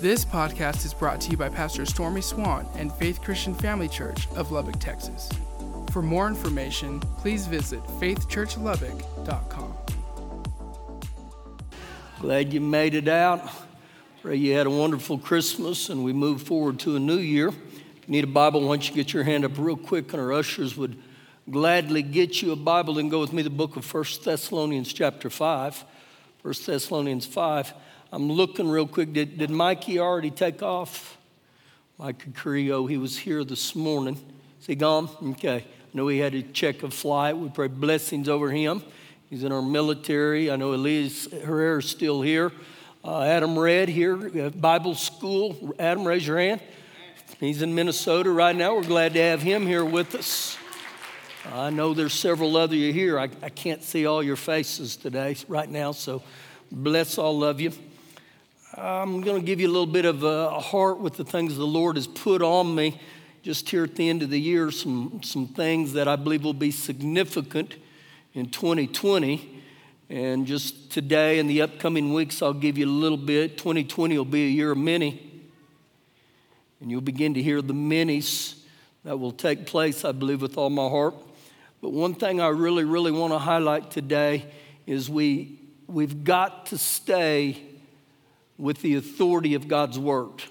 This podcast is brought to you by Pastor Stormy Swan and Faith Christian Family Church of Lubbock, Texas. For more information, please visit faithchurchlubbock.com. Glad you made it out. Pray you had a wonderful Christmas and we move forward to a new year. If you need a Bible, why don't you get your hand up real quick and our ushers would gladly get you a Bible and go with me to the book of 1 Thessalonians chapter 5. 1 Thessalonians 5. I'm looking real quick. Did, did Mikey already take off? Mikey Carrillo, he was here this morning. Is he gone? Okay. I know he had to check a flight. We pray blessings over him. He's in our military. I know Elise Herrera is still here. Uh, Adam Red here, uh, Bible school. Adam, raise your hand. He's in Minnesota right now. We're glad to have him here with us. I know there's several other you here. I, I can't see all your faces today, right now, so bless all of you. I'm going to give you a little bit of a heart with the things the Lord has put on me just here at the end of the year, some, some things that I believe will be significant in 2020. And just today and the upcoming weeks, I'll give you a little bit. 2020 will be a year of many. And you'll begin to hear the minis that will take place, I believe, with all my heart. But one thing I really, really want to highlight today is we, we've got to stay with the authority of God's word.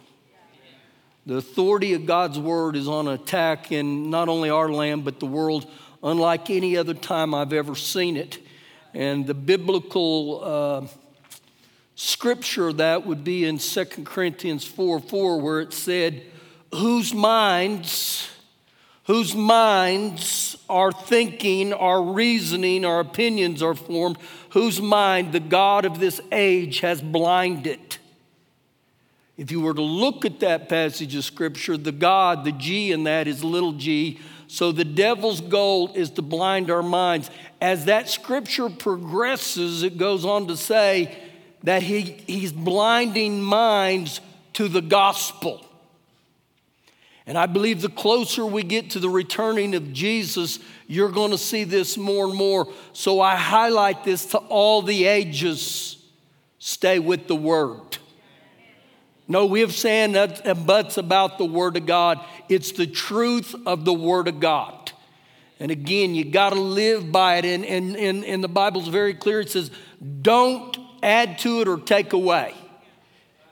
The authority of God's word is on attack in not only our land, but the world, unlike any other time I've ever seen it. And the biblical uh, scripture that would be in 2 Corinthians 4 4, where it said, Whose minds, whose minds are thinking, our reasoning, our opinions are formed, whose mind the God of this age has blinded. If you were to look at that passage of scripture, the God, the G in that is little g. So the devil's goal is to blind our minds. As that scripture progresses, it goes on to say that he, he's blinding minds to the gospel. And I believe the closer we get to the returning of Jesus, you're going to see this more and more. So I highlight this to all the ages. Stay with the word. No, we have saying and buts about the Word of God. It's the truth of the Word of God. And again, you got to live by it. And, and, and, and the Bible's very clear. It says, don't add to it or take away.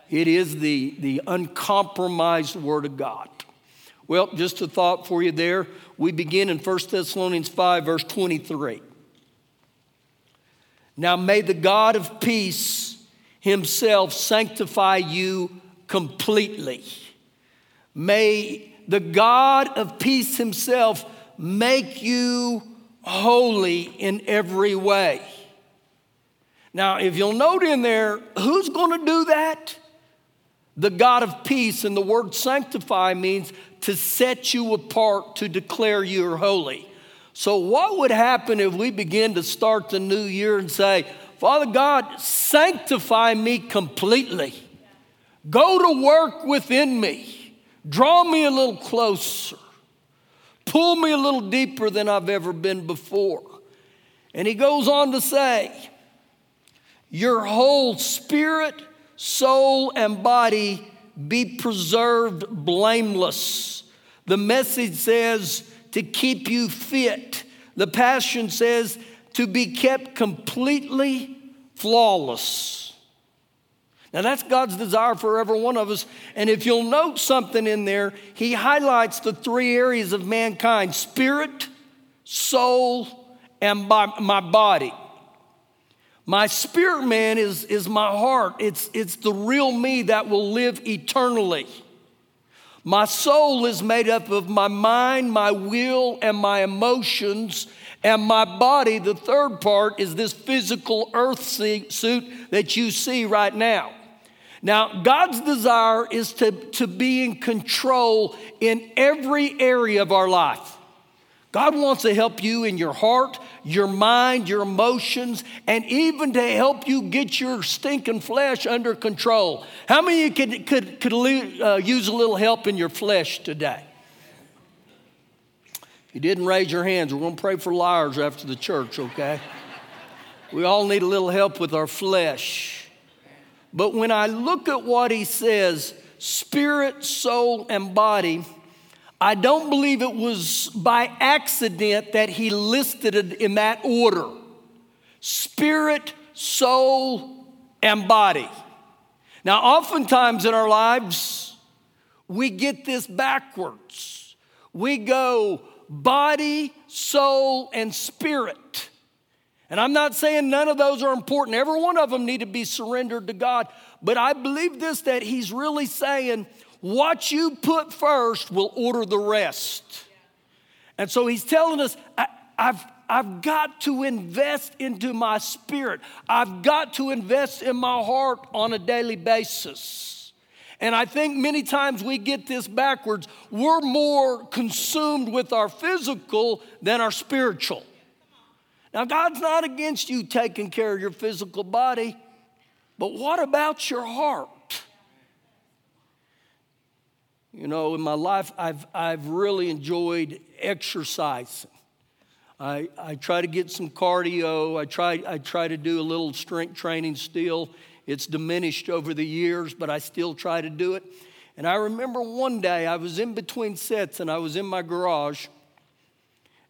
It is the, the uncompromised Word of God. Well, just a thought for you there. We begin in 1 Thessalonians 5, verse 23. Now may the God of peace himself sanctify you completely. May the God of peace himself make you holy in every way. Now, if you'll note in there, who's going to do that? The God of peace, and the word sanctify means to set you apart, to declare you are holy. So, what would happen if we begin to start the new year and say, Father God, sanctify me completely? Go to work within me. Draw me a little closer. Pull me a little deeper than I've ever been before. And he goes on to say, Your whole spirit, soul, and body be preserved blameless. The message says to keep you fit. The passion says to be kept completely flawless. Now, that's God's desire for every one of us. And if you'll note something in there, He highlights the three areas of mankind spirit, soul, and my body. My spirit man is, is my heart, it's, it's the real me that will live eternally. My soul is made up of my mind, my will, and my emotions. And my body, the third part, is this physical earth suit that you see right now. Now, God's desire is to, to be in control in every area of our life. God wants to help you in your heart, your mind, your emotions, and even to help you get your stinking flesh under control. How many of you could, could, could uh, use a little help in your flesh today? If you didn't raise your hands, we're going to pray for liars after the church, okay? we all need a little help with our flesh. But when I look at what he says, spirit, soul, and body, I don't believe it was by accident that he listed it in that order spirit, soul, and body. Now, oftentimes in our lives, we get this backwards. We go body, soul, and spirit. And I'm not saying none of those are important. Every one of them need to be surrendered to God. But I believe this that he's really saying what you put first will order the rest. And so he's telling us, I, have I've got to invest into my spirit. I've got to invest in my heart on a daily basis. And I think many times we get this backwards. We're more consumed with our physical than our spiritual. Now, God's not against you taking care of your physical body, but what about your heart? You know, in my life, I've, I've really enjoyed exercising. I, I try to get some cardio. I try, I try to do a little strength training still. It's diminished over the years, but I still try to do it. And I remember one day I was in between sets and I was in my garage,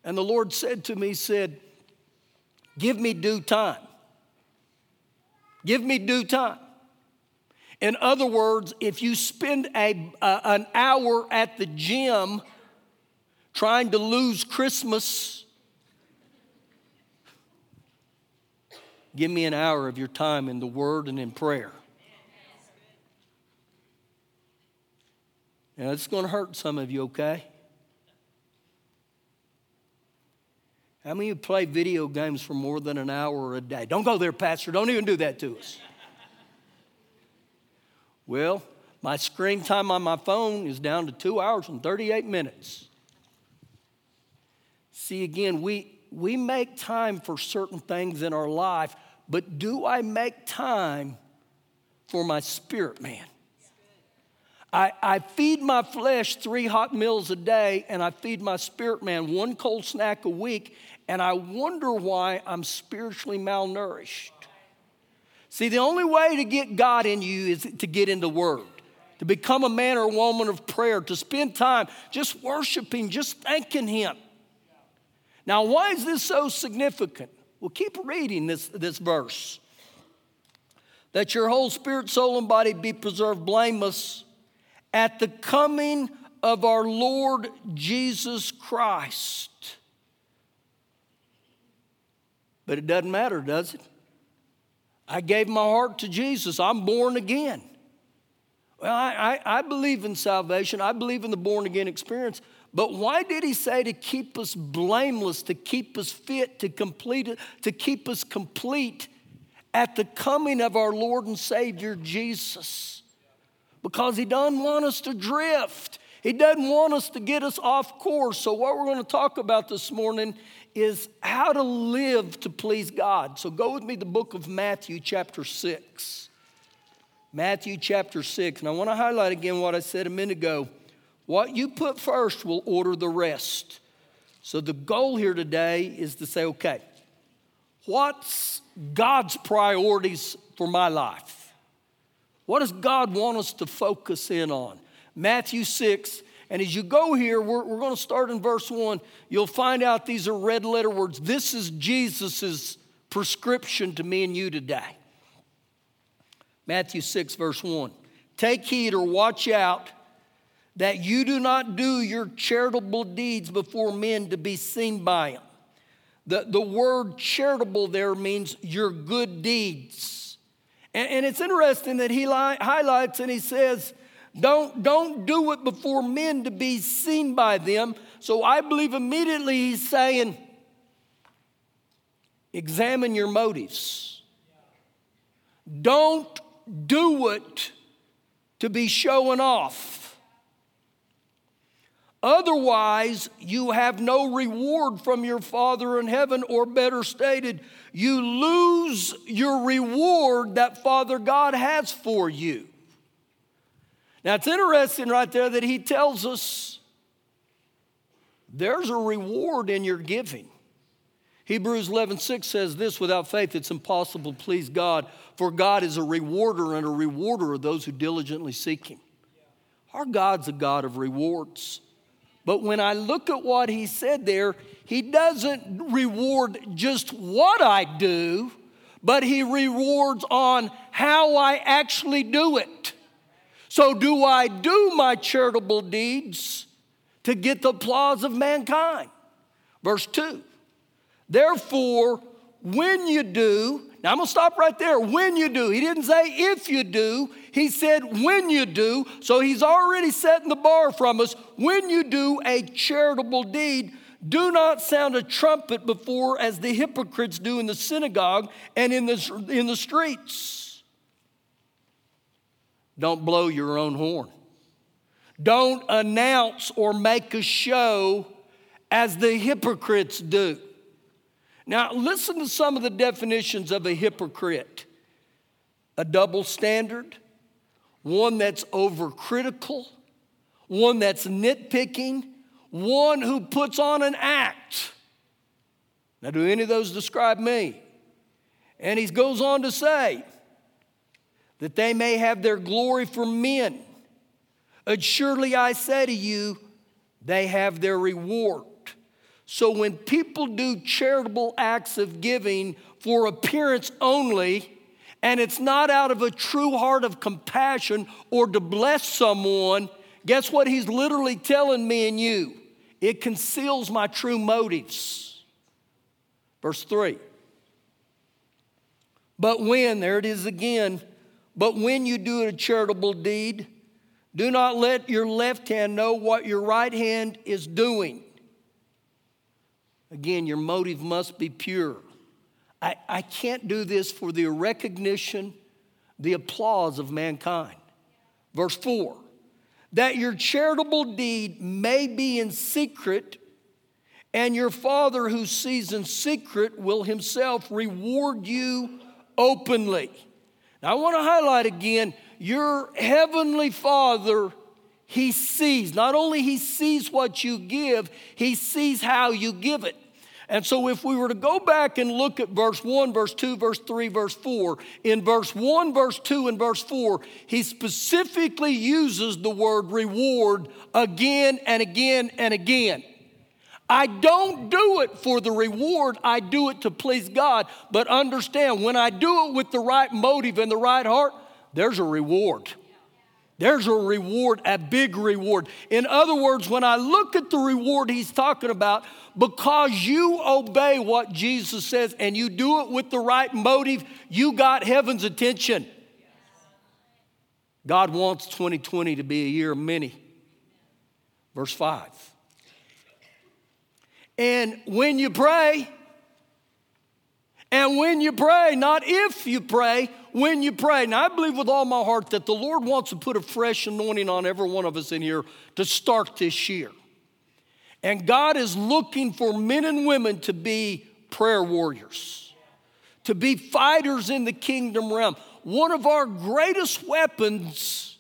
and the Lord said to me, said, Give me due time. Give me due time. In other words, if you spend a, uh, an hour at the gym trying to lose Christmas, Give me an hour of your time in the Word and in prayer. Now, it's going to hurt some of you, okay? How many of you play video games for more than an hour a day? Don't go there, Pastor. Don't even do that to us. Well, my screen time on my phone is down to two hours and 38 minutes. See, again, we, we make time for certain things in our life but do I make time for my spirit man? I, I feed my flesh three hot meals a day, and I feed my spirit man one cold snack a week, and I wonder why I'm spiritually malnourished. See, the only way to get God in you is to get in the Word, to become a man or woman of prayer, to spend time just worshiping, just thanking Him. Now, why is this so significant? Well, keep reading this, this verse. That your whole spirit, soul, and body be preserved blameless at the coming of our Lord Jesus Christ. But it doesn't matter, does it? I gave my heart to Jesus. I'm born again. Well, I, I, I, believe in salvation. I believe in the born again experience. But why did he say to keep us blameless, to keep us fit, to complete to keep us complete at the coming of our Lord and Savior Jesus? Because he doesn't want us to drift. He doesn't want us to get us off course. So, what we're going to talk about this morning is how to live to please God. So, go with me to the book of Matthew, chapter 6. Matthew, chapter 6. And I want to highlight again what I said a minute ago. What you put first will order the rest. So the goal here today is to say, okay, what's God's priorities for my life? What does God want us to focus in on? Matthew 6, and as you go here, we're, we're going to start in verse 1. You'll find out these are red letter words. This is Jesus' prescription to me and you today. Matthew 6, verse 1. Take heed or watch out that you do not do your charitable deeds before men to be seen by them. The, the word charitable there means your good deeds. And, and it's interesting that he li- highlights and he says, don't, don't do it before men to be seen by them. So I believe immediately he's saying, examine your motives. Don't do it to be showing off. Otherwise, you have no reward from your Father in heaven, or better stated, you lose your reward that Father God has for you. Now, it's interesting right there that he tells us there's a reward in your giving. Hebrews 11, 6 says this without faith, it's impossible to please God, for God is a rewarder and a rewarder of those who diligently seek Him. Our God's a God of rewards. But when I look at what He said there, He doesn't reward just what I do, but He rewards on how I actually do it. So, do I do my charitable deeds to get the applause of mankind? Verse 2 Therefore, when you do, now I'm gonna stop right there. When you do, he didn't say if you do, he said when you do. So he's already setting the bar from us. When you do a charitable deed, do not sound a trumpet before as the hypocrites do in the synagogue and in the, in the streets. Don't blow your own horn. Don't announce or make a show as the hypocrites do. Now, listen to some of the definitions of a hypocrite a double standard, one that's overcritical, one that's nitpicking, one who puts on an act. Now, do any of those describe me? And he goes on to say that they may have their glory for men. And surely I say to you, they have their reward. So when people do charitable acts of giving for appearance only, and it's not out of a true heart of compassion or to bless someone, guess what he's literally telling me and you? It conceals my true motives. Verse 3. But when, there it is again, but when you do a charitable deed, do not let your left hand know what your right hand is doing Again, your motive must be pure. I, I can't do this for the recognition, the applause of mankind. Verse 4 that your charitable deed may be in secret, and your Father who sees in secret will himself reward you openly. Now, I want to highlight again your heavenly Father he sees not only he sees what you give he sees how you give it and so, if we were to go back and look at verse 1, verse 2, verse 3, verse 4, in verse 1, verse 2, and verse 4, he specifically uses the word reward again and again and again. I don't do it for the reward, I do it to please God. But understand, when I do it with the right motive and the right heart, there's a reward. There's a reward, a big reward. In other words, when I look at the reward he's talking about, because you obey what Jesus says and you do it with the right motive, you got heaven's attention. God wants 2020 to be a year of many. Verse 5. And when you pray, and when you pray, not if you pray, when you pray. Now, I believe with all my heart that the Lord wants to put a fresh anointing on every one of us in here to start this year. And God is looking for men and women to be prayer warriors, to be fighters in the kingdom realm. One of our greatest weapons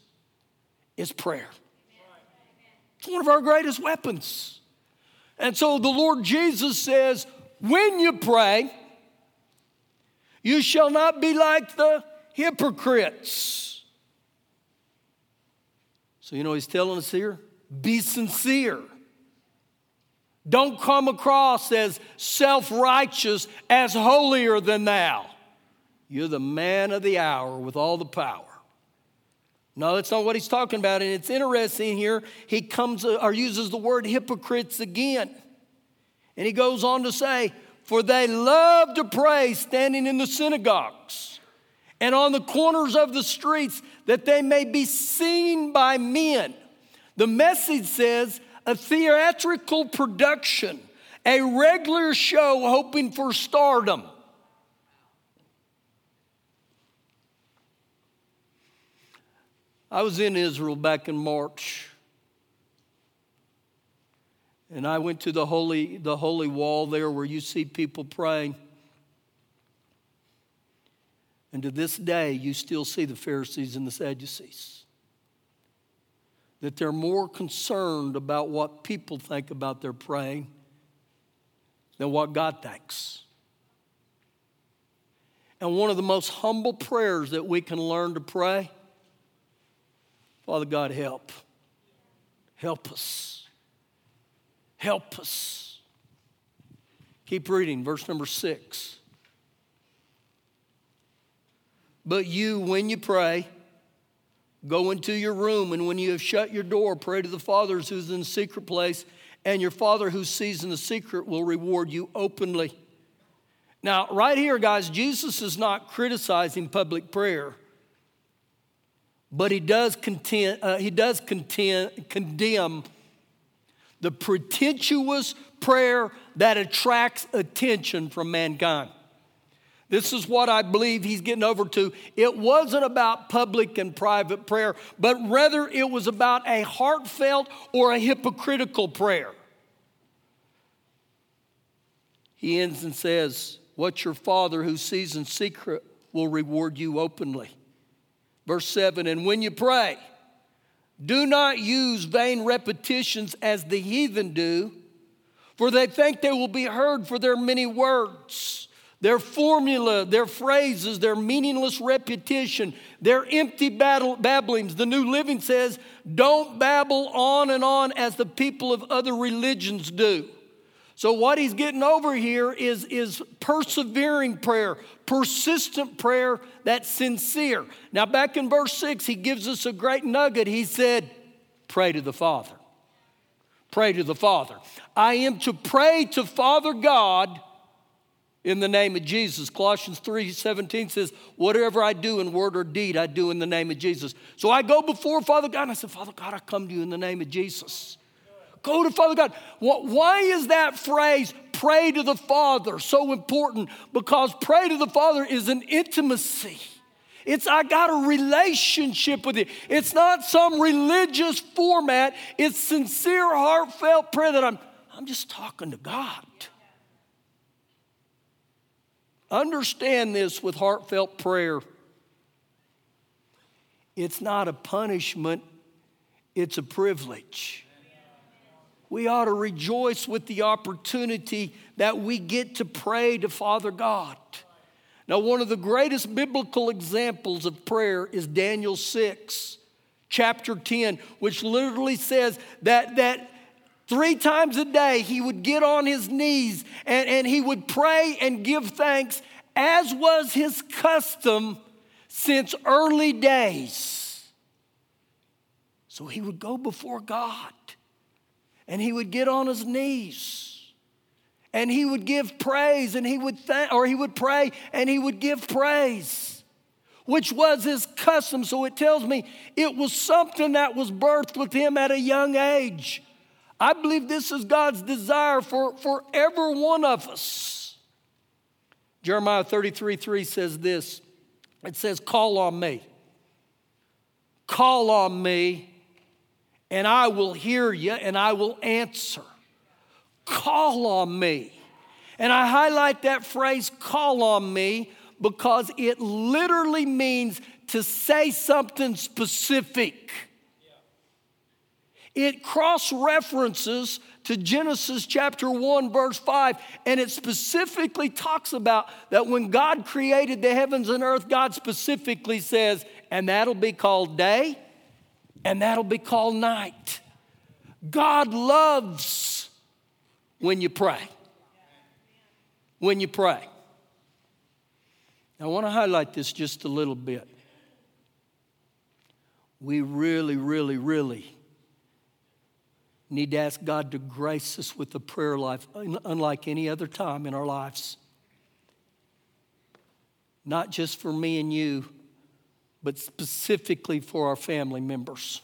is prayer. It's one of our greatest weapons. And so the Lord Jesus says, when you pray, you shall not be like the hypocrites. So, you know, he's telling us here be sincere. Don't come across as self righteous, as holier than thou. You're the man of the hour with all the power. No, that's not what he's talking about. And it's interesting here, he comes uh, or uses the word hypocrites again. And he goes on to say, for they love to pray standing in the synagogues and on the corners of the streets that they may be seen by men. The message says a theatrical production, a regular show hoping for stardom. I was in Israel back in March. And I went to the holy, the holy wall there where you see people praying. And to this day, you still see the Pharisees and the Sadducees. That they're more concerned about what people think about their praying. than what God thinks. And one of the most humble prayers that we can learn to pray Father God, help. Help us. Help us. Keep reading, verse number six. But you, when you pray, go into your room, and when you have shut your door, pray to the Father who's in the secret place, and your Father who sees in the secret will reward you openly. Now, right here, guys, Jesus is not criticizing public prayer, but he does, contend, uh, he does condemn the pretentious prayer that attracts attention from mankind. This is what I believe he's getting over to. It wasn't about public and private prayer, but rather it was about a heartfelt or a hypocritical prayer. He ends and says, What your Father who sees in secret will reward you openly. Verse 7 And when you pray, do not use vain repetitions as the heathen do, for they think they will be heard for their many words. Their formula, their phrases, their meaningless repetition, their empty battle, babblings. The New Living says, don't babble on and on as the people of other religions do. So, what he's getting over here is, is persevering prayer, persistent prayer that's sincere. Now, back in verse 6, he gives us a great nugget. He said, Pray to the Father. Pray to the Father. I am to pray to Father God in the name of Jesus. Colossians 3 17 says, Whatever I do in word or deed, I do in the name of Jesus. So I go before Father God and I said, Father God, I come to you in the name of Jesus. Go to Father God. Why is that phrase, pray to the Father, so important? Because pray to the Father is an intimacy. It's I got a relationship with you. It's not some religious format. It's sincere, heartfelt prayer that I'm, I'm just talking to God. Understand this with heartfelt prayer. It's not a punishment, it's a privilege we ought to rejoice with the opportunity that we get to pray to Father God. Now, one of the greatest biblical examples of prayer is Daniel 6, chapter 10, which literally says that, that three times a day he would get on his knees and, and he would pray and give thanks, as was his custom since early days. So he would go before God and he would get on his knees. And he would give praise and he would thank or he would pray and he would give praise which was his custom. So it tells me it was something that was birthed with him at a young age. I believe this is god's desire for, for every one of us. Jeremiah 33 3 says this. It says call on me. Call on me and I will hear you and I will answer. Call on me. And I highlight that phrase, call on me, because it literally means to say something specific. It cross references to Genesis chapter 1, verse 5, and it specifically talks about that when God created the heavens and earth, God specifically says, and that'll be called day, and that'll be called night. God loves when you pray. When you pray. I want to highlight this just a little bit. We really, really, really need to ask God to grace us with a prayer life unlike any other time in our lives. Not just for me and you, but specifically for our family members.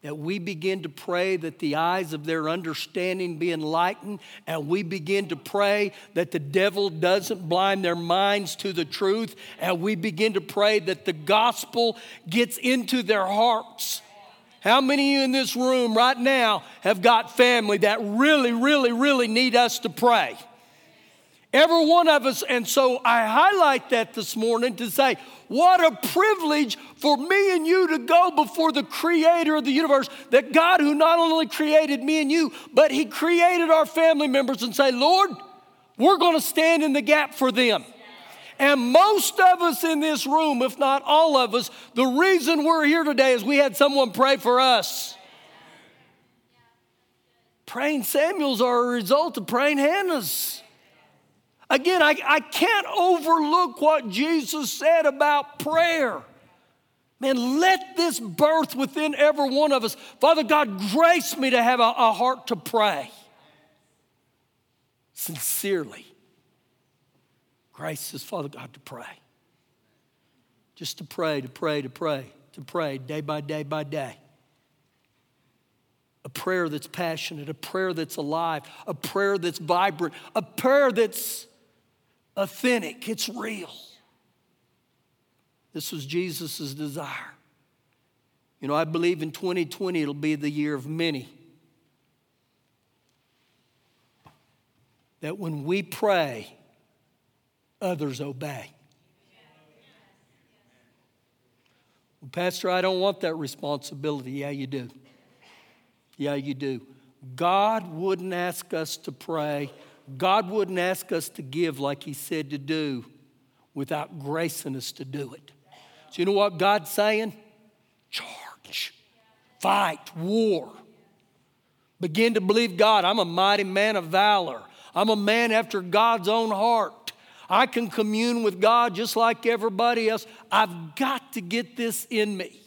That we begin to pray that the eyes of their understanding be enlightened, and we begin to pray that the devil doesn't blind their minds to the truth, and we begin to pray that the gospel gets into their hearts. How many of you in this room right now have got family that really, really, really need us to pray? Every one of us. And so I highlight that this morning to say, what a privilege for me and you to go before the creator of the universe, that God, who not only created me and you, but he created our family members and say, Lord, we're going to stand in the gap for them. And most of us in this room, if not all of us, the reason we're here today is we had someone pray for us. Praying Samuels are a result of praying Hannahs. Again, I, I can't overlook what Jesus said about prayer. Man, let this birth within every one of us. Father God, grace me to have a, a heart to pray sincerely. Grace is, Father God, to pray. Just to pray, to pray, to pray, to pray day by day by day. A prayer that's passionate, a prayer that's alive, a prayer that's vibrant, a prayer that's authentic, it's real. This was Jesus' desire. You know, I believe in 2020 it'll be the year of many. That when we pray, others obey. Well, Pastor, I don't want that responsibility. Yeah, you do. Yeah, you do. God wouldn't ask us to pray, God wouldn't ask us to give like He said to do without gracing us to do it. So, you know what God's saying? Charge, fight, war. Begin to believe God. I'm a mighty man of valor. I'm a man after God's own heart. I can commune with God just like everybody else. I've got to get this in me.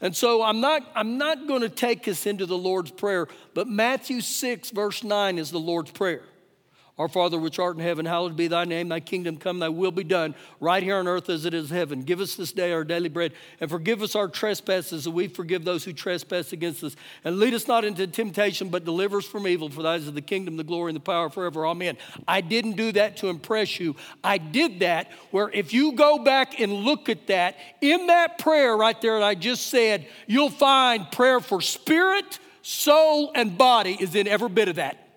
And so I'm not, I'm not going to take us into the Lord's Prayer, but Matthew 6, verse 9 is the Lord's Prayer. Our Father, which art in heaven, hallowed be thy name. Thy kingdom come, thy will be done, right here on earth as it is in heaven. Give us this day our daily bread, and forgive us our trespasses, as we forgive those who trespass against us. And lead us not into temptation, but deliver us from evil. For thine is the kingdom, the glory, and the power forever. Amen. I didn't do that to impress you. I did that where if you go back and look at that, in that prayer right there that I just said, you'll find prayer for spirit, soul, and body is in every bit of that.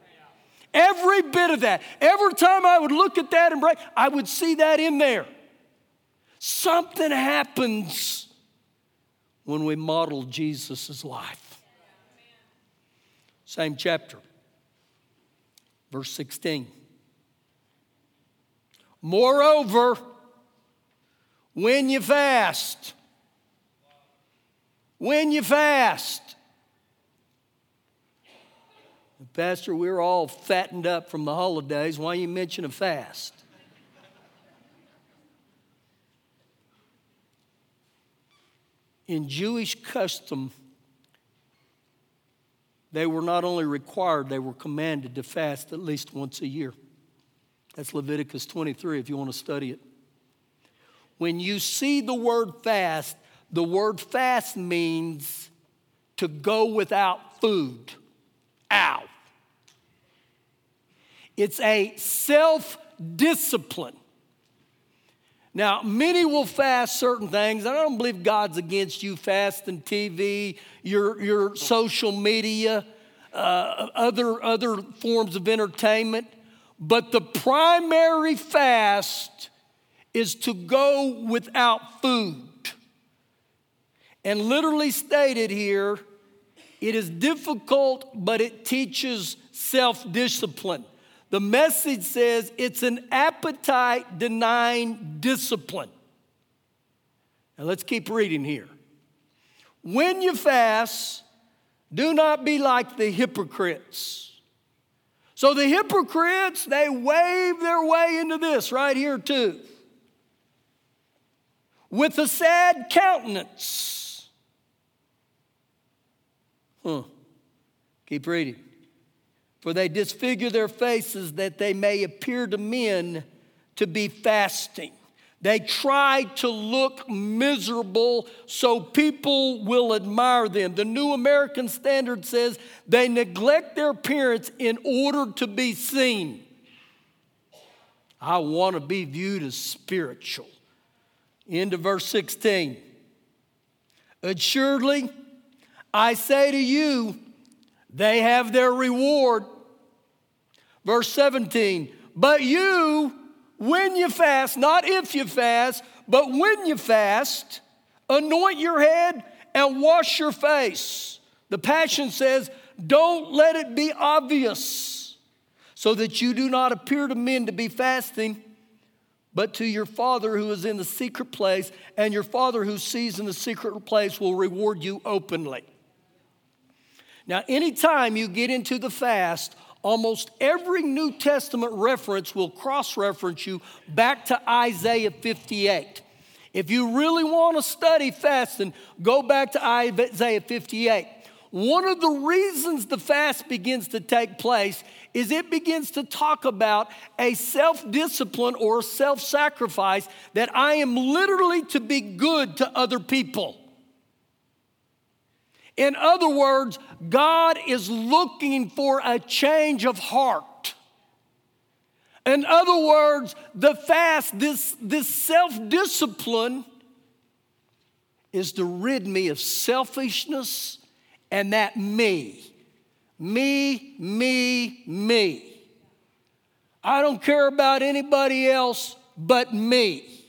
Every bit of that. Every time I would look at that and break, I would see that in there. Something happens when we model Jesus' life. Same chapter, verse 16. Moreover, when you fast, when you fast, Pastor, we're all fattened up from the holidays. Why you mention a fast? In Jewish custom, they were not only required, they were commanded to fast at least once a year. That's Leviticus 23 if you want to study it. When you see the word fast, the word fast means to go without food. Ow. It's a self discipline. Now, many will fast certain things. I don't believe God's against you fasting TV, your, your social media, uh, other, other forms of entertainment. But the primary fast is to go without food. And literally stated here, it is difficult, but it teaches self discipline. The message says it's an appetite denying discipline. Now let's keep reading here. When you fast, do not be like the hypocrites. So the hypocrites, they wave their way into this right here too. With a sad countenance. Huh. Keep reading for they disfigure their faces that they may appear to men to be fasting. They try to look miserable so people will admire them. The New American Standard says they neglect their appearance in order to be seen. I want to be viewed as spiritual. Into verse 16. Assuredly, I say to you, they have their reward. Verse 17, But you, when you fast, not if you fast, but when you fast, anoint your head and wash your face. The Passion says, don't let it be obvious, so that you do not appear to men to be fasting, but to your Father who is in the secret place, and your Father who sees in the secret place will reward you openly. Now, anytime you get into the fast, almost every New Testament reference will cross reference you back to Isaiah 58. If you really want to study fasting, go back to Isaiah 58. One of the reasons the fast begins to take place is it begins to talk about a self discipline or self sacrifice that I am literally to be good to other people. In other words, God is looking for a change of heart. In other words, the fast, this, this self discipline, is to rid me of selfishness and that me. Me, me, me. I don't care about anybody else but me.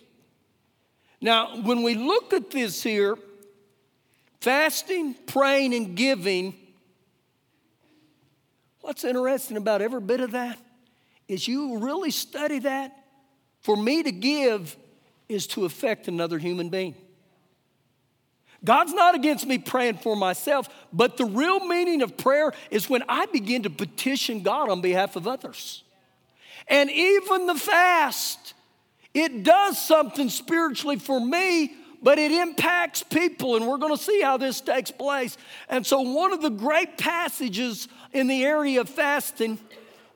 Now, when we look at this here, fasting, praying, and giving, what's interesting about every bit of that is you really study that. For me to give is to affect another human being. God's not against me praying for myself, but the real meaning of prayer is when I begin to petition God on behalf of others. And even the fast, it does something spiritually for me, but it impacts people, and we're gonna see how this takes place. And so, one of the great passages in the area of fasting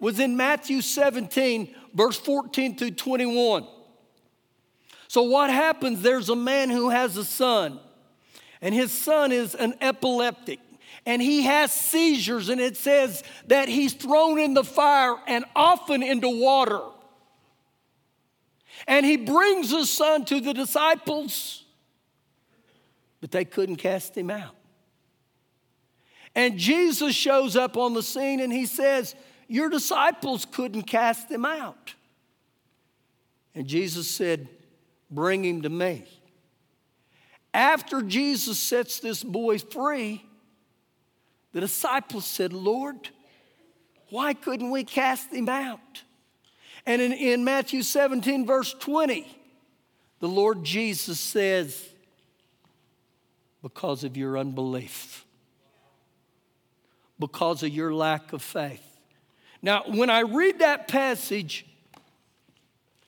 was in Matthew 17, verse 14 through 21. So, what happens? There's a man who has a son and his son is an epileptic and he has seizures, and it says that he's thrown in the fire and often into water. And he brings his son to the disciples, but they couldn't cast him out. And Jesus shows up on the scene and he says, Your disciples couldn't cast him out. And Jesus said, Bring him to me. After Jesus sets this boy free, the disciples said, Lord, why couldn't we cast him out? And in, in Matthew 17, verse 20, the Lord Jesus says, Because of your unbelief, because of your lack of faith. Now, when I read that passage,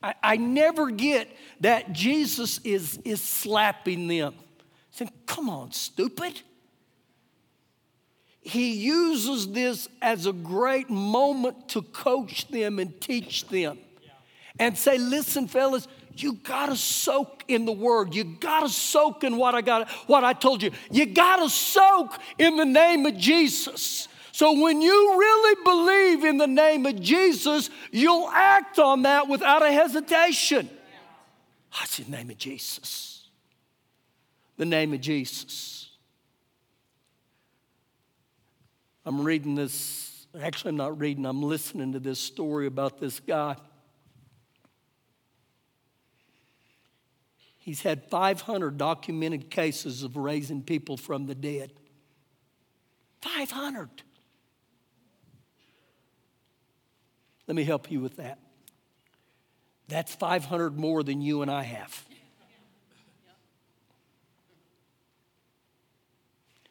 I, I never get that Jesus is, is slapping them. Saying, come on, stupid. He uses this as a great moment to coach them and teach them. And say, listen, fellas, you gotta soak in the word. You gotta soak in what I got, what I told you. You gotta soak in the name of Jesus. So when you really believe in the name of Jesus, you'll act on that without a hesitation. What's the name of Jesus? The name of Jesus. I'm reading this, actually, I'm not reading, I'm listening to this story about this guy. He's had 500 documented cases of raising people from the dead. 500. Let me help you with that. That's 500 more than you and I have.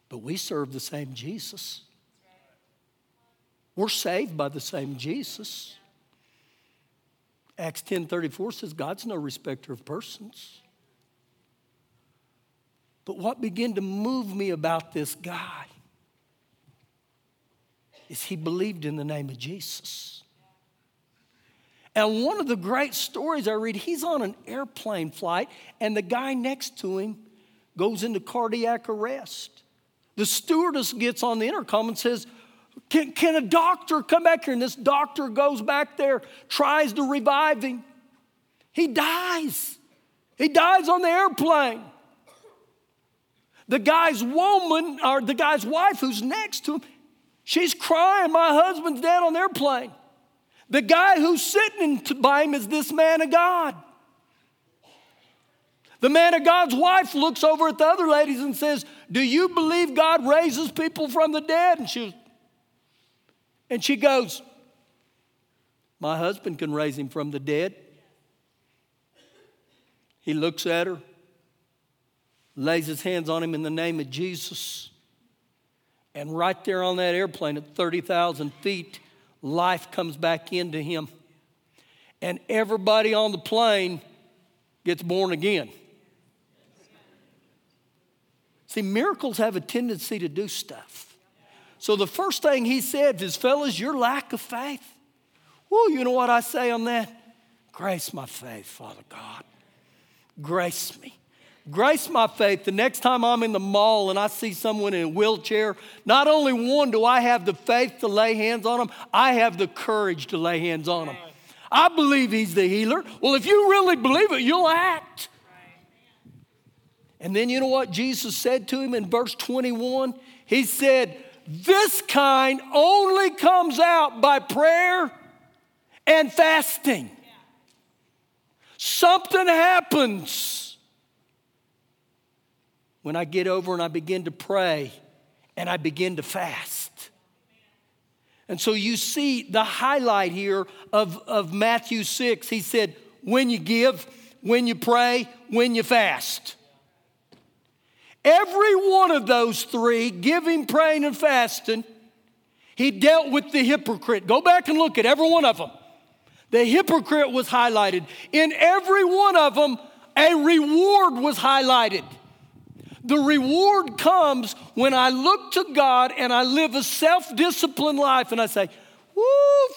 But we serve the same Jesus. We're saved by the same Jesus. Acts 10:34 says God's no respecter of persons. But what began to move me about this guy is he believed in the name of Jesus. And one of the great stories I read, he's on an airplane flight, and the guy next to him goes into cardiac arrest. The stewardess gets on the intercom and says, can, can a doctor come back here? And this doctor goes back there, tries to revive him. He dies. He dies on the airplane. The guy's woman, or the guy's wife who's next to him, she's crying, My husband's dead on the airplane. The guy who's sitting by him is this man of God. The man of God's wife looks over at the other ladies and says, Do you believe God raises people from the dead? And she, and she goes, My husband can raise him from the dead. He looks at her, lays his hands on him in the name of Jesus. And right there on that airplane at 30,000 feet, life comes back into him. And everybody on the plane gets born again. See, miracles have a tendency to do stuff. So the first thing he said is, fellas, your lack of faith. Well, you know what I say on that? Grace my faith, Father God. Grace me. Grace my faith. The next time I'm in the mall and I see someone in a wheelchair, not only one do I have the faith to lay hands on them, I have the courage to lay hands on them. I believe he's the healer. Well, if you really believe it, you'll act. And then you know what Jesus said to him in verse 21? He said, This kind only comes out by prayer and fasting. Something happens when I get over and I begin to pray and I begin to fast. And so you see the highlight here of, of Matthew 6. He said, When you give, when you pray, when you fast. Every one of those three, giving, praying, and fasting, he dealt with the hypocrite. Go back and look at every one of them. The hypocrite was highlighted. In every one of them, a reward was highlighted. The reward comes when I look to God and I live a self disciplined life and I say, Woo,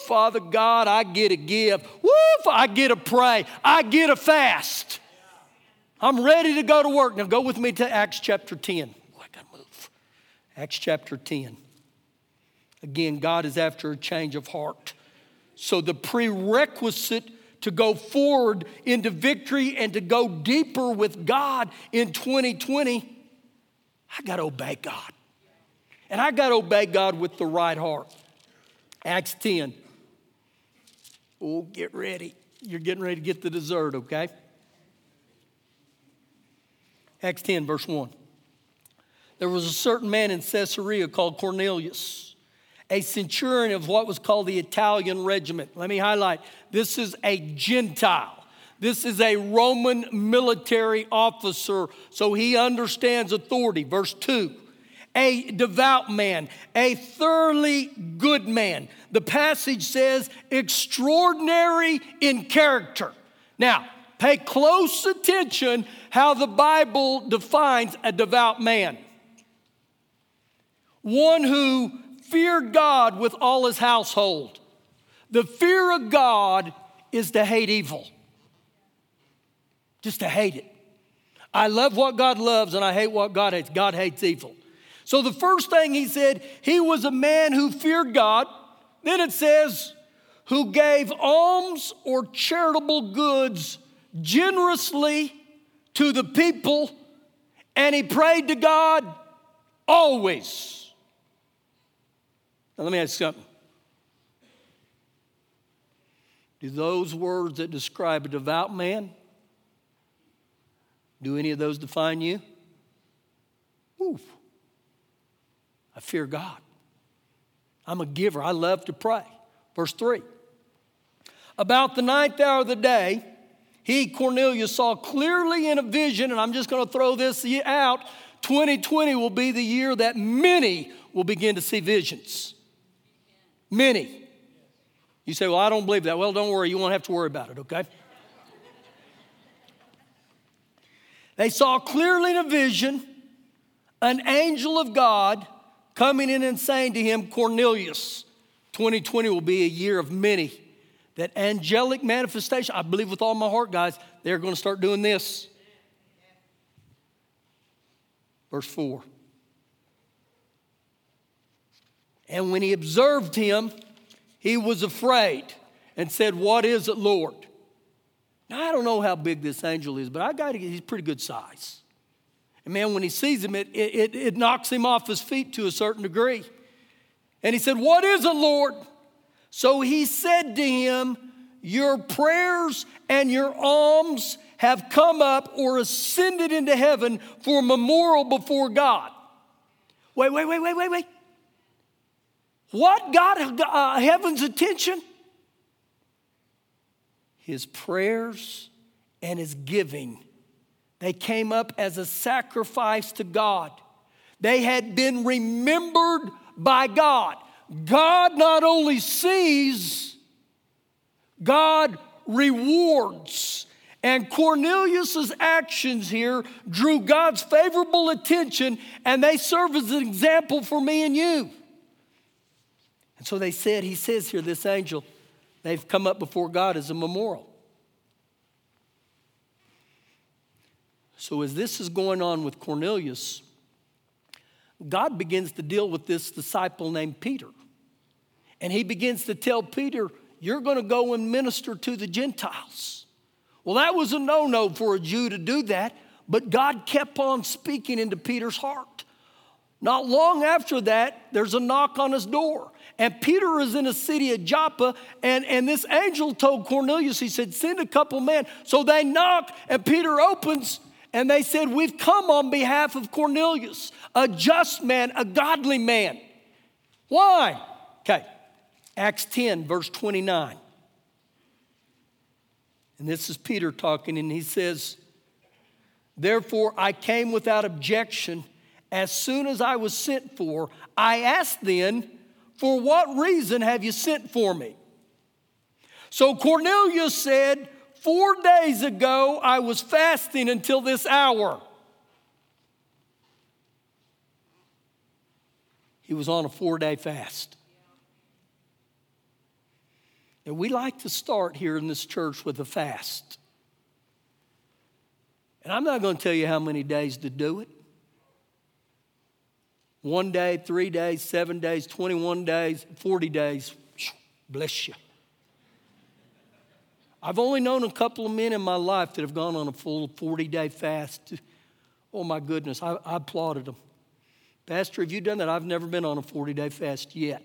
Father God, I get to give. Woo, I get to pray. I get to fast. I'm ready to go to work. Now go with me to Acts chapter 10. Oh, I gotta move. Acts chapter 10. Again, God is after a change of heart. So the prerequisite to go forward into victory and to go deeper with God in 2020, I gotta obey God. And I gotta obey God with the right heart. Acts 10. Oh, get ready. You're getting ready to get the dessert, okay? Acts 10, verse 1. There was a certain man in Caesarea called Cornelius, a centurion of what was called the Italian regiment. Let me highlight this is a Gentile. This is a Roman military officer, so he understands authority. Verse 2 a devout man, a thoroughly good man. The passage says extraordinary in character. Now, pay close attention how the Bible defines a devout man one who feared God with all his household. The fear of God is to hate evil, just to hate it. I love what God loves and I hate what God hates. God hates evil. So the first thing he said, he was a man who feared God. Then it says, who gave alms or charitable goods generously to the people and he prayed to God always. Now, let me ask you something. Do those words that describe a devout man, do any of those define you? Oof. I fear God. I'm a giver. I love to pray. Verse 3. About the ninth hour of the day, he, Cornelius, saw clearly in a vision, and I'm just going to throw this out 2020 will be the year that many will begin to see visions. Many. You say, Well, I don't believe that. Well, don't worry, you won't have to worry about it, okay? They saw clearly in a vision an angel of God coming in and saying to him, Cornelius, 2020 will be a year of many that angelic manifestation, I believe with all my heart, guys, they're going to start doing this. Verse 4. And when he observed him, he was afraid and said, What is it, Lord? Now, I don't know how big this angel is, but I got to get, he's pretty good size. And man, when he sees him, it, it, it knocks him off his feet to a certain degree. And he said, What is it, Lord? So he said to him, Your prayers and your alms have come up or ascended into heaven for memorial before God. Wait, wait, wait, wait, wait, wait. What got uh, heaven's attention? His prayers and his giving. They came up as a sacrifice to God. They had been remembered by God. God not only sees, God rewards. And Cornelius's actions here drew God's favorable attention, and they serve as an example for me and you. And so they said, he says here, this angel, they've come up before God as a memorial. So as this is going on with Cornelius, God begins to deal with this disciple named Peter. And he begins to tell Peter, You're going to go and minister to the Gentiles. Well, that was a no no for a Jew to do that, but God kept on speaking into Peter's heart. Not long after that, there's a knock on his door. And Peter is in a city of Joppa, and, and this angel told Cornelius, he said, Send a couple men. So they knock, and Peter opens, and they said, We've come on behalf of Cornelius, a just man, a godly man. Why? Okay, Acts 10, verse 29. And this is Peter talking, and he says, Therefore I came without objection. As soon as I was sent for, I asked then, For what reason have you sent for me? So Cornelius said, Four days ago I was fasting until this hour. He was on a four day fast. And we like to start here in this church with a fast. And I'm not going to tell you how many days to do it. One day, three days, seven days, 21 days, 40 days. Bless you. I've only known a couple of men in my life that have gone on a full 40 day fast. Oh my goodness, I, I applauded them. Pastor, have you done that? I've never been on a 40 day fast yet.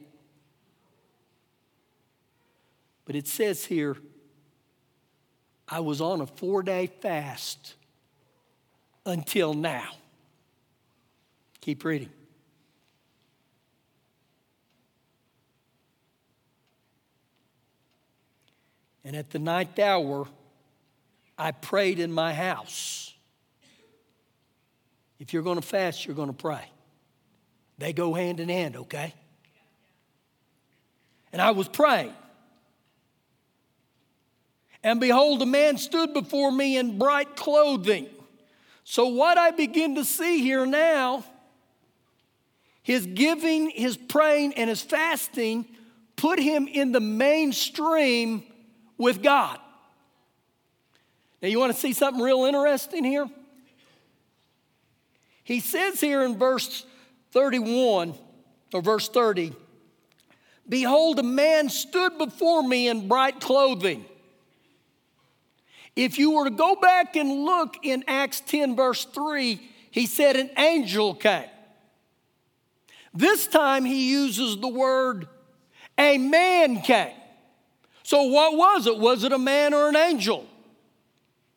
But it says here, I was on a four day fast until now. Keep reading. And at the ninth hour, I prayed in my house. If you're going to fast, you're going to pray. They go hand in hand, okay? And I was praying. And behold, a man stood before me in bright clothing. So, what I begin to see here now, his giving, his praying, and his fasting put him in the mainstream with God. Now, you want to see something real interesting here? He says here in verse 31 or verse 30 Behold, a man stood before me in bright clothing. If you were to go back and look in Acts 10, verse 3, he said an angel came. This time he uses the word a man came. So, what was it? Was it a man or an angel?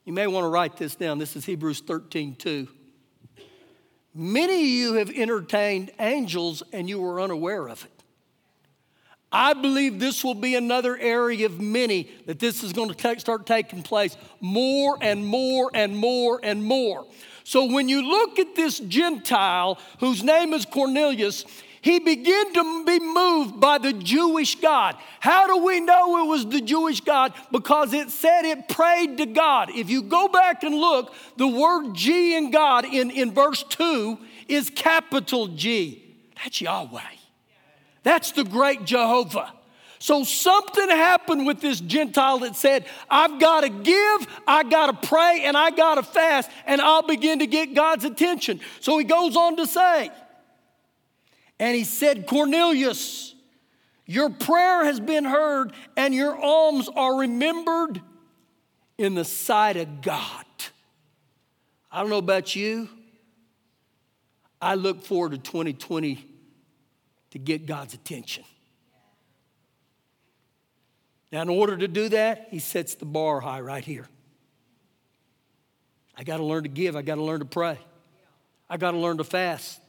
You may want to write this down. This is Hebrews 13, 2. Many of you have entertained angels and you were unaware of it. I believe this will be another area of many that this is going to take, start taking place more and more and more and more. So when you look at this Gentile whose name is Cornelius, he began to be moved by the Jewish God. How do we know it was the Jewish God? Because it said it prayed to God. If you go back and look, the word G in God in, in verse 2 is capital G. That's Yahweh. That's the great Jehovah. So something happened with this Gentile that said, I've got to give, I got to pray, and I got to fast, and I'll begin to get God's attention. So he goes on to say, and he said, Cornelius, your prayer has been heard, and your alms are remembered in the sight of God. I don't know about you. I look forward to 2020 to get God's attention. Now, in order to do that, he sets the bar high right here. I got to learn to give. I got to learn to pray. I got to learn to fast.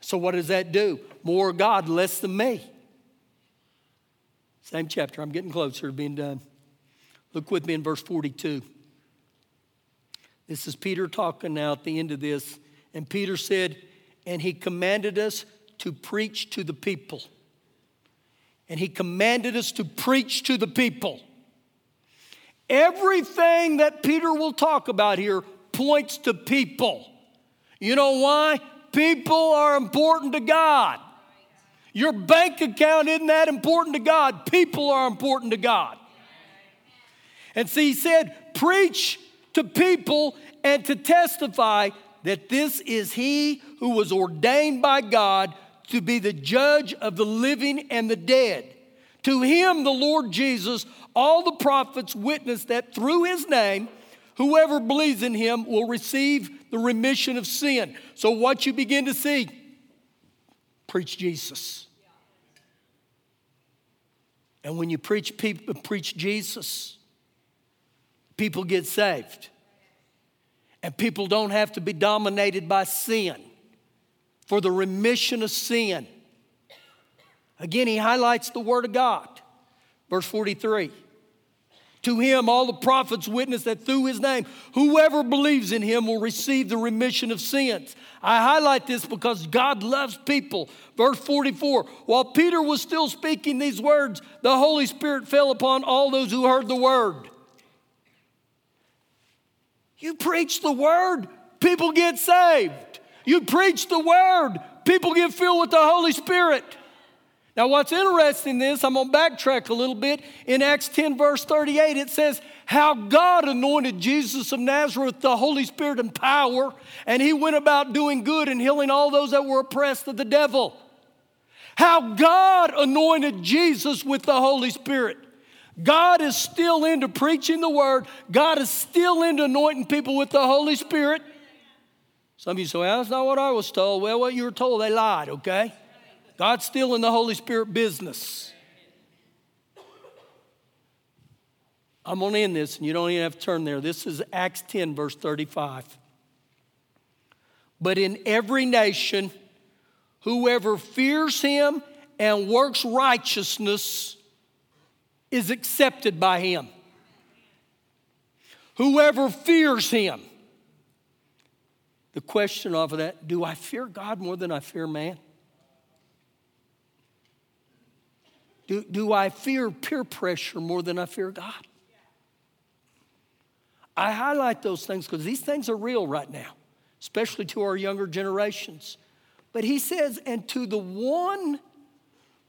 So, what does that do? More God, less than me. Same chapter. I'm getting closer to being done. Look with me in verse 42. This is Peter talking now at the end of this. And Peter said, And he commanded us to preach to the people. And he commanded us to preach to the people. Everything that Peter will talk about here points to people. You know why? People are important to God. Your bank account isn't that important to God. People are important to God. And so he said, Preach to people and to testify that this is he who was ordained by God to be the judge of the living and the dead. To him, the Lord Jesus, all the prophets witness that through his name, whoever believes in him will receive the remission of sin. So, what you begin to see, preach Jesus. And when you preach people preach Jesus, people get saved. And people don't have to be dominated by sin for the remission of sin. Again, he highlights the Word of God. Verse 43 To him, all the prophets witness that through his name, whoever believes in him will receive the remission of sins. I highlight this because God loves people. Verse 44 While Peter was still speaking these words, the Holy Spirit fell upon all those who heard the word. You preach the word, people get saved. You preach the word, people get filled with the Holy Spirit. Now, what's interesting in this, I'm going to backtrack a little bit. In Acts 10, verse 38, it says, How God anointed Jesus of Nazareth the Holy Spirit and power, and he went about doing good and healing all those that were oppressed of the devil. How God anointed Jesus with the Holy Spirit. God is still into preaching the word, God is still into anointing people with the Holy Spirit. Some of you say, well, that's not what I was told. Well, what you were told, they lied, okay? God's still in the Holy Spirit business. I'm going to end this, and you don't even have to turn there. This is Acts 10, verse 35. But in every nation, whoever fears him and works righteousness is accepted by him. Whoever fears him. The question off of that do I fear God more than I fear man? Do, do I fear peer pressure more than I fear God? I highlight those things because these things are real right now, especially to our younger generations. But he says, and to the one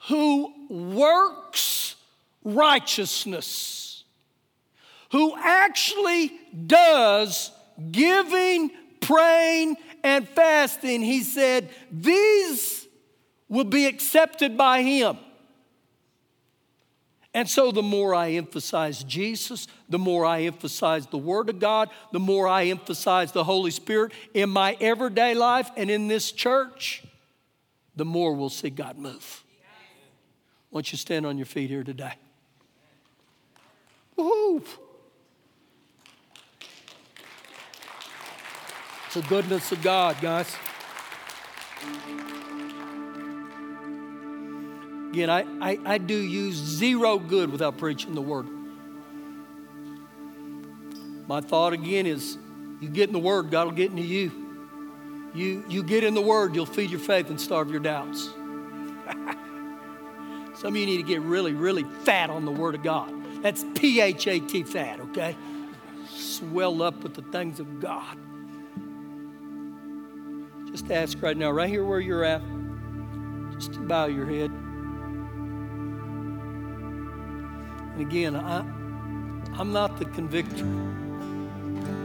who works righteousness, who actually does giving praying and fasting, he said, these will be accepted by him. And so, the more I emphasize Jesus, the more I emphasize the Word of God, the more I emphasize the Holy Spirit in my everyday life and in this church, the more we'll see God move. Why don't you stand on your feet here today? Woo! It's the goodness of God, guys. Again, I, I, I do use zero good without preaching the word. My thought again is you get in the word, God will get into you. You, you get in the word, you'll feed your faith and starve your doubts. Some of you need to get really, really fat on the word of God. That's P H A T fat, okay? Swell up with the things of God. Just ask right now, right here where you're at, just bow your head. And again, I, I'm not the convictor.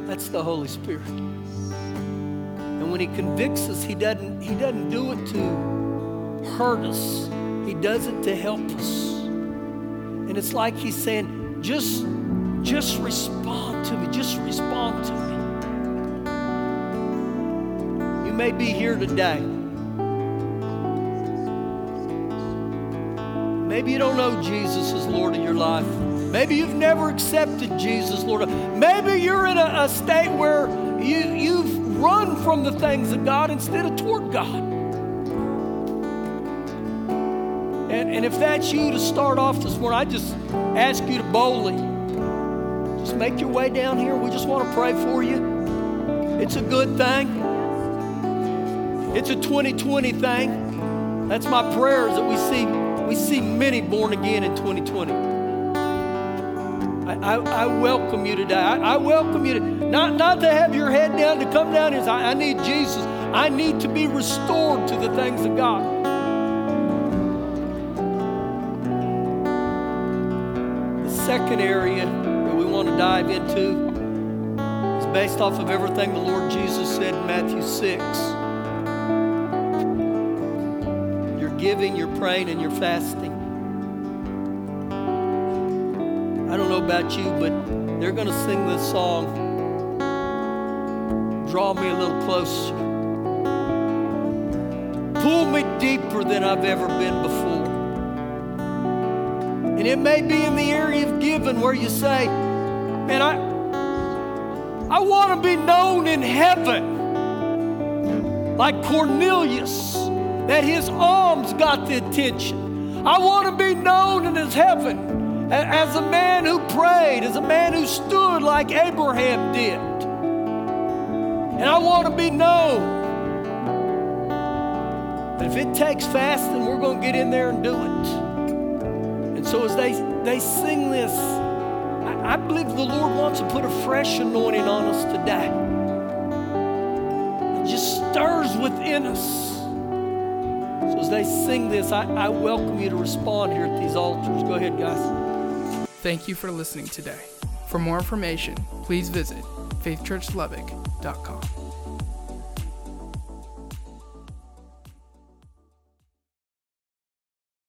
That's the Holy Spirit. And when He convicts us, He doesn't, he doesn't do it to hurt us. He does it to help us. And it's like He's saying, just, just respond to me. Just respond to me. You may be here today. Maybe you don't know Jesus as Lord of your life. Maybe you've never accepted Jesus, Lord. Maybe you're in a, a state where you, you've run from the things of God instead of toward God. And, and if that's you to start off this morning, I just ask you to boldly just make your way down here. We just want to pray for you. It's a good thing. It's a 2020 thing. That's my prayer is that we see we see many born again in 2020. I, I, I welcome you today. I, I, welcome you to not, not to have your head down, to come down and say, I need Jesus. I need to be restored to the things of God. The second area that we want to dive into is based off of everything the Lord Jesus said in Matthew 6. Giving, you're praying, and you're fasting. I don't know about you, but they're going to sing this song. Draw me a little closer. Pull me deeper than I've ever been before. And it may be in the area of giving where you say, Man, I, I want to be known in heaven like Cornelius that his alms got the attention. I want to be known in his heaven as a man who prayed, as a man who stood like Abraham did. And I want to be known. But if it takes fasting, we're going to get in there and do it. And so as they, they sing this, I, I believe the Lord wants to put a fresh anointing on us today. It just stirs within us as they sing this, I, I welcome you to respond here at these altars. Go ahead, guys. Thank you for listening today. For more information, please visit faithchurchlubbock.com.